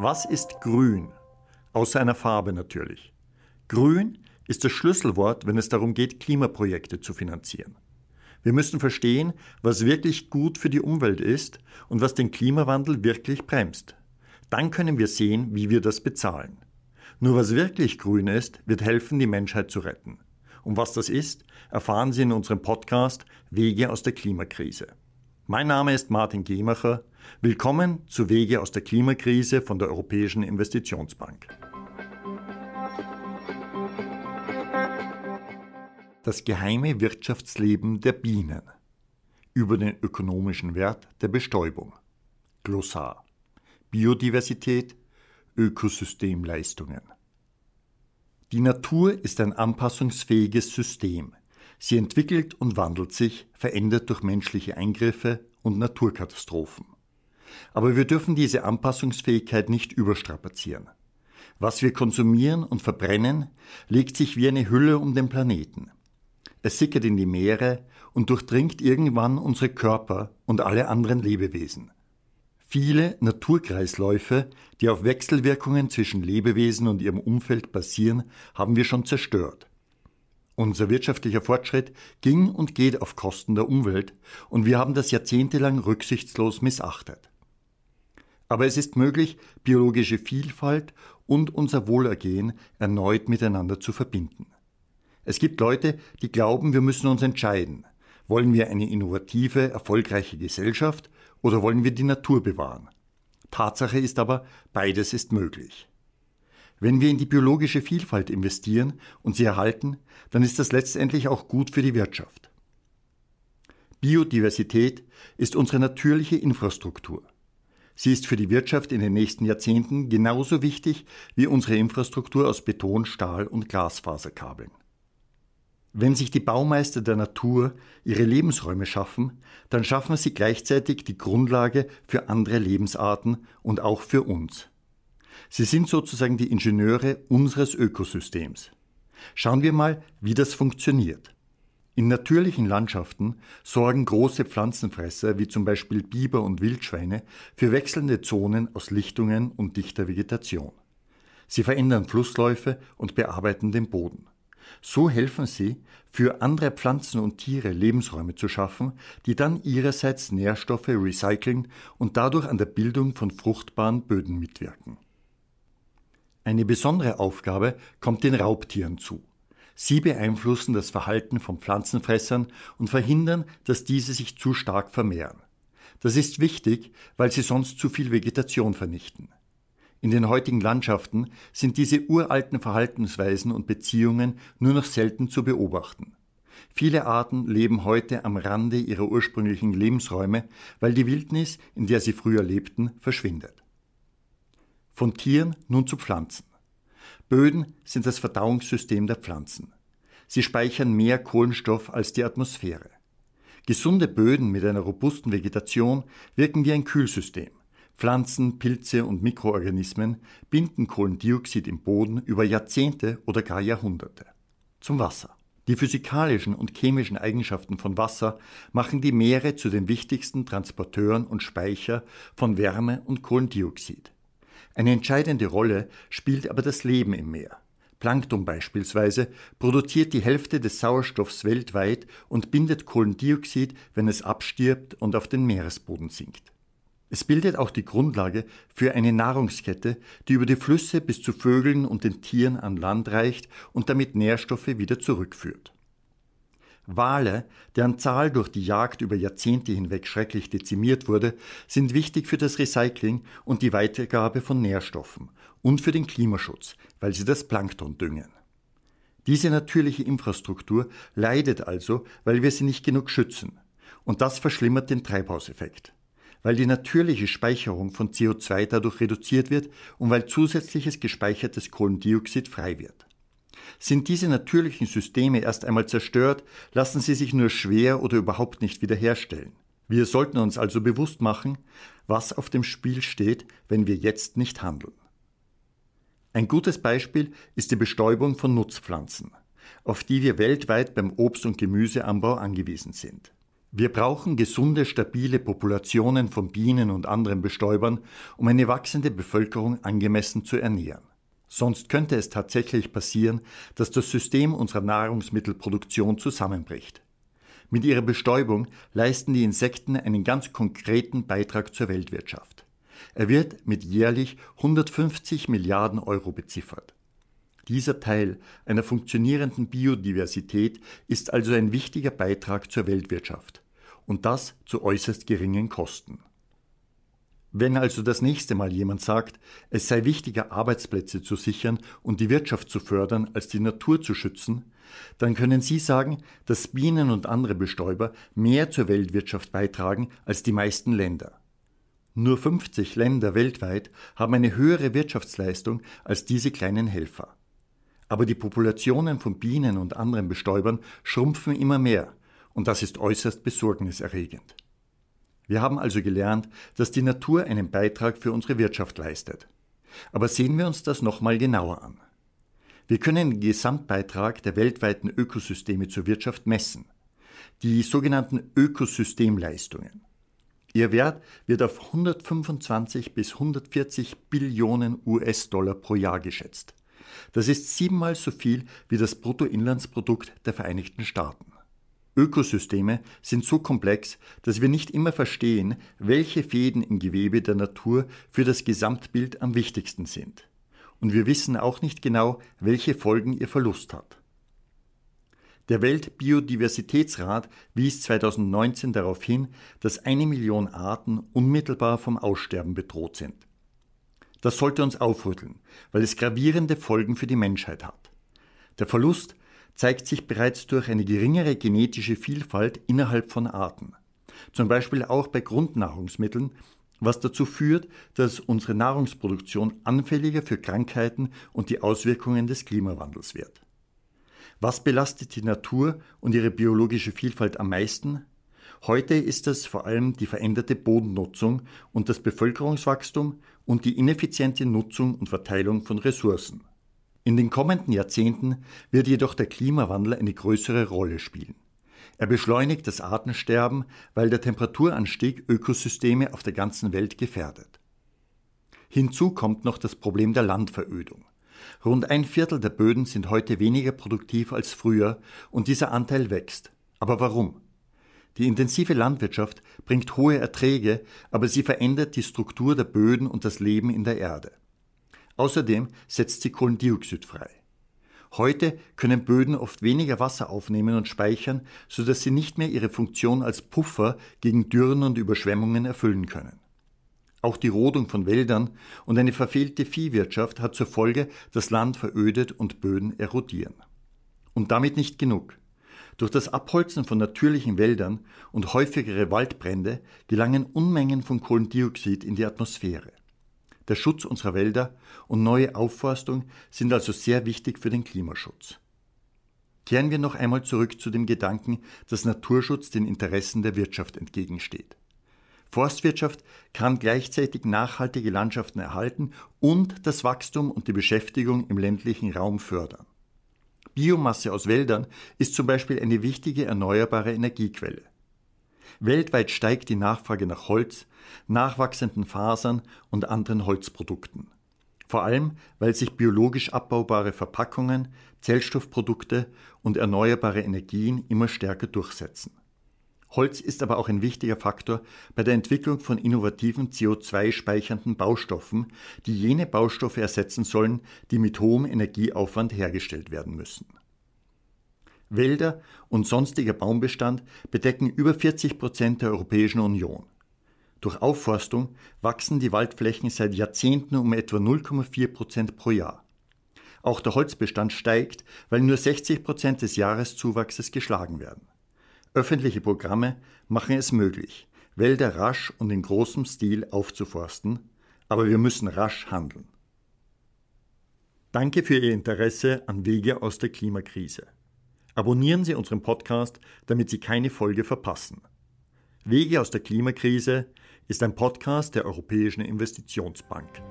Was ist grün? Außer einer Farbe natürlich. Grün ist das Schlüsselwort, wenn es darum geht, Klimaprojekte zu finanzieren. Wir müssen verstehen, was wirklich gut für die Umwelt ist und was den Klimawandel wirklich bremst. Dann können wir sehen, wie wir das bezahlen. Nur was wirklich grün ist, wird helfen, die Menschheit zu retten. Und was das ist, erfahren Sie in unserem Podcast Wege aus der Klimakrise. Mein Name ist Martin Gemacher. Willkommen zu Wege aus der Klimakrise von der Europäischen Investitionsbank. Das geheime Wirtschaftsleben der Bienen. Über den ökonomischen Wert der Bestäubung. Glossar. Biodiversität, Ökosystemleistungen. Die Natur ist ein anpassungsfähiges System. Sie entwickelt und wandelt sich, verändert durch menschliche Eingriffe und Naturkatastrophen. Aber wir dürfen diese Anpassungsfähigkeit nicht überstrapazieren. Was wir konsumieren und verbrennen, legt sich wie eine Hülle um den Planeten. Es sickert in die Meere und durchdringt irgendwann unsere Körper und alle anderen Lebewesen. Viele Naturkreisläufe, die auf Wechselwirkungen zwischen Lebewesen und ihrem Umfeld basieren, haben wir schon zerstört. Unser wirtschaftlicher Fortschritt ging und geht auf Kosten der Umwelt und wir haben das jahrzehntelang rücksichtslos missachtet. Aber es ist möglich, biologische Vielfalt und unser Wohlergehen erneut miteinander zu verbinden. Es gibt Leute, die glauben, wir müssen uns entscheiden. Wollen wir eine innovative, erfolgreiche Gesellschaft oder wollen wir die Natur bewahren? Tatsache ist aber, beides ist möglich. Wenn wir in die biologische Vielfalt investieren und sie erhalten, dann ist das letztendlich auch gut für die Wirtschaft. Biodiversität ist unsere natürliche Infrastruktur. Sie ist für die Wirtschaft in den nächsten Jahrzehnten genauso wichtig wie unsere Infrastruktur aus Beton, Stahl und Glasfaserkabeln. Wenn sich die Baumeister der Natur ihre Lebensräume schaffen, dann schaffen sie gleichzeitig die Grundlage für andere Lebensarten und auch für uns. Sie sind sozusagen die Ingenieure unseres Ökosystems. Schauen wir mal, wie das funktioniert. In natürlichen Landschaften sorgen große Pflanzenfresser wie zum Beispiel Biber und Wildschweine für wechselnde Zonen aus Lichtungen und dichter Vegetation. Sie verändern Flussläufe und bearbeiten den Boden. So helfen sie, für andere Pflanzen und Tiere Lebensräume zu schaffen, die dann ihrerseits Nährstoffe recyceln und dadurch an der Bildung von fruchtbaren Böden mitwirken. Eine besondere Aufgabe kommt den Raubtieren zu. Sie beeinflussen das Verhalten von Pflanzenfressern und verhindern, dass diese sich zu stark vermehren. Das ist wichtig, weil sie sonst zu viel Vegetation vernichten. In den heutigen Landschaften sind diese uralten Verhaltensweisen und Beziehungen nur noch selten zu beobachten. Viele Arten leben heute am Rande ihrer ursprünglichen Lebensräume, weil die Wildnis, in der sie früher lebten, verschwindet. Von Tieren nun zu Pflanzen. Böden sind das Verdauungssystem der Pflanzen. Sie speichern mehr Kohlenstoff als die Atmosphäre. Gesunde Böden mit einer robusten Vegetation wirken wie ein Kühlsystem. Pflanzen, Pilze und Mikroorganismen binden Kohlendioxid im Boden über Jahrzehnte oder gar Jahrhunderte. Zum Wasser. Die physikalischen und chemischen Eigenschaften von Wasser machen die Meere zu den wichtigsten Transporteuren und Speicher von Wärme und Kohlendioxid. Eine entscheidende Rolle spielt aber das Leben im Meer. Plankton beispielsweise produziert die Hälfte des Sauerstoffs weltweit und bindet Kohlendioxid, wenn es abstirbt und auf den Meeresboden sinkt. Es bildet auch die Grundlage für eine Nahrungskette, die über die Flüsse bis zu Vögeln und den Tieren an Land reicht und damit Nährstoffe wieder zurückführt. Wale, deren Zahl durch die Jagd über Jahrzehnte hinweg schrecklich dezimiert wurde, sind wichtig für das Recycling und die Weitergabe von Nährstoffen und für den Klimaschutz, weil sie das Plankton düngen. Diese natürliche Infrastruktur leidet also, weil wir sie nicht genug schützen. Und das verschlimmert den Treibhauseffekt. Weil die natürliche Speicherung von CO2 dadurch reduziert wird und weil zusätzliches gespeichertes Kohlendioxid frei wird. Sind diese natürlichen Systeme erst einmal zerstört, lassen sie sich nur schwer oder überhaupt nicht wiederherstellen. Wir sollten uns also bewusst machen, was auf dem Spiel steht, wenn wir jetzt nicht handeln. Ein gutes Beispiel ist die Bestäubung von Nutzpflanzen, auf die wir weltweit beim Obst- und Gemüseanbau angewiesen sind. Wir brauchen gesunde, stabile Populationen von Bienen und anderen Bestäubern, um eine wachsende Bevölkerung angemessen zu ernähren. Sonst könnte es tatsächlich passieren, dass das System unserer Nahrungsmittelproduktion zusammenbricht. Mit ihrer Bestäubung leisten die Insekten einen ganz konkreten Beitrag zur Weltwirtschaft. Er wird mit jährlich 150 Milliarden Euro beziffert. Dieser Teil einer funktionierenden Biodiversität ist also ein wichtiger Beitrag zur Weltwirtschaft und das zu äußerst geringen Kosten. Wenn also das nächste Mal jemand sagt, es sei wichtiger, Arbeitsplätze zu sichern und die Wirtschaft zu fördern, als die Natur zu schützen, dann können Sie sagen, dass Bienen und andere Bestäuber mehr zur Weltwirtschaft beitragen als die meisten Länder. Nur 50 Länder weltweit haben eine höhere Wirtschaftsleistung als diese kleinen Helfer. Aber die Populationen von Bienen und anderen Bestäubern schrumpfen immer mehr, und das ist äußerst besorgniserregend. Wir haben also gelernt, dass die Natur einen Beitrag für unsere Wirtschaft leistet. Aber sehen wir uns das nochmal genauer an. Wir können den Gesamtbeitrag der weltweiten Ökosysteme zur Wirtschaft messen, die sogenannten Ökosystemleistungen. Ihr Wert wird auf 125 bis 140 Billionen US-Dollar pro Jahr geschätzt. Das ist siebenmal so viel wie das Bruttoinlandsprodukt der Vereinigten Staaten. Ökosysteme sind so komplex, dass wir nicht immer verstehen, welche Fäden im Gewebe der Natur für das Gesamtbild am wichtigsten sind. Und wir wissen auch nicht genau, welche Folgen ihr Verlust hat. Der Weltbiodiversitätsrat wies 2019 darauf hin, dass eine Million Arten unmittelbar vom Aussterben bedroht sind. Das sollte uns aufrütteln, weil es gravierende Folgen für die Menschheit hat. Der Verlust zeigt sich bereits durch eine geringere genetische Vielfalt innerhalb von Arten. Zum Beispiel auch bei Grundnahrungsmitteln, was dazu führt, dass unsere Nahrungsproduktion anfälliger für Krankheiten und die Auswirkungen des Klimawandels wird. Was belastet die Natur und ihre biologische Vielfalt am meisten? Heute ist es vor allem die veränderte Bodennutzung und das Bevölkerungswachstum und die ineffiziente Nutzung und Verteilung von Ressourcen. In den kommenden Jahrzehnten wird jedoch der Klimawandel eine größere Rolle spielen. Er beschleunigt das Artensterben, weil der Temperaturanstieg Ökosysteme auf der ganzen Welt gefährdet. Hinzu kommt noch das Problem der Landverödung. Rund ein Viertel der Böden sind heute weniger produktiv als früher und dieser Anteil wächst. Aber warum? Die intensive Landwirtschaft bringt hohe Erträge, aber sie verändert die Struktur der Böden und das Leben in der Erde. Außerdem setzt sie Kohlendioxid frei. Heute können Böden oft weniger Wasser aufnehmen und speichern, sodass sie nicht mehr ihre Funktion als Puffer gegen Dürren und Überschwemmungen erfüllen können. Auch die Rodung von Wäldern und eine verfehlte Viehwirtschaft hat zur Folge, dass Land verödet und Böden erodieren. Und damit nicht genug. Durch das Abholzen von natürlichen Wäldern und häufigere Waldbrände gelangen Unmengen von Kohlendioxid in die Atmosphäre. Der Schutz unserer Wälder und neue Aufforstung sind also sehr wichtig für den Klimaschutz. Kehren wir noch einmal zurück zu dem Gedanken, dass Naturschutz den Interessen der Wirtschaft entgegensteht. Forstwirtschaft kann gleichzeitig nachhaltige Landschaften erhalten und das Wachstum und die Beschäftigung im ländlichen Raum fördern. Biomasse aus Wäldern ist zum Beispiel eine wichtige erneuerbare Energiequelle. Weltweit steigt die Nachfrage nach Holz, nachwachsenden Fasern und anderen Holzprodukten. Vor allem, weil sich biologisch abbaubare Verpackungen, Zellstoffprodukte und erneuerbare Energien immer stärker durchsetzen. Holz ist aber auch ein wichtiger Faktor bei der Entwicklung von innovativen CO2-speichernden Baustoffen, die jene Baustoffe ersetzen sollen, die mit hohem Energieaufwand hergestellt werden müssen. Wälder und sonstiger Baumbestand bedecken über 40 Prozent der Europäischen Union. Durch Aufforstung wachsen die Waldflächen seit Jahrzehnten um etwa 0,4 Prozent pro Jahr. Auch der Holzbestand steigt, weil nur 60 Prozent des Jahreszuwachses geschlagen werden. Öffentliche Programme machen es möglich, Wälder rasch und in großem Stil aufzuforsten, aber wir müssen rasch handeln. Danke für Ihr Interesse an Wege aus der Klimakrise. Abonnieren Sie unseren Podcast, damit Sie keine Folge verpassen. Wege aus der Klimakrise ist ein Podcast der Europäischen Investitionsbank.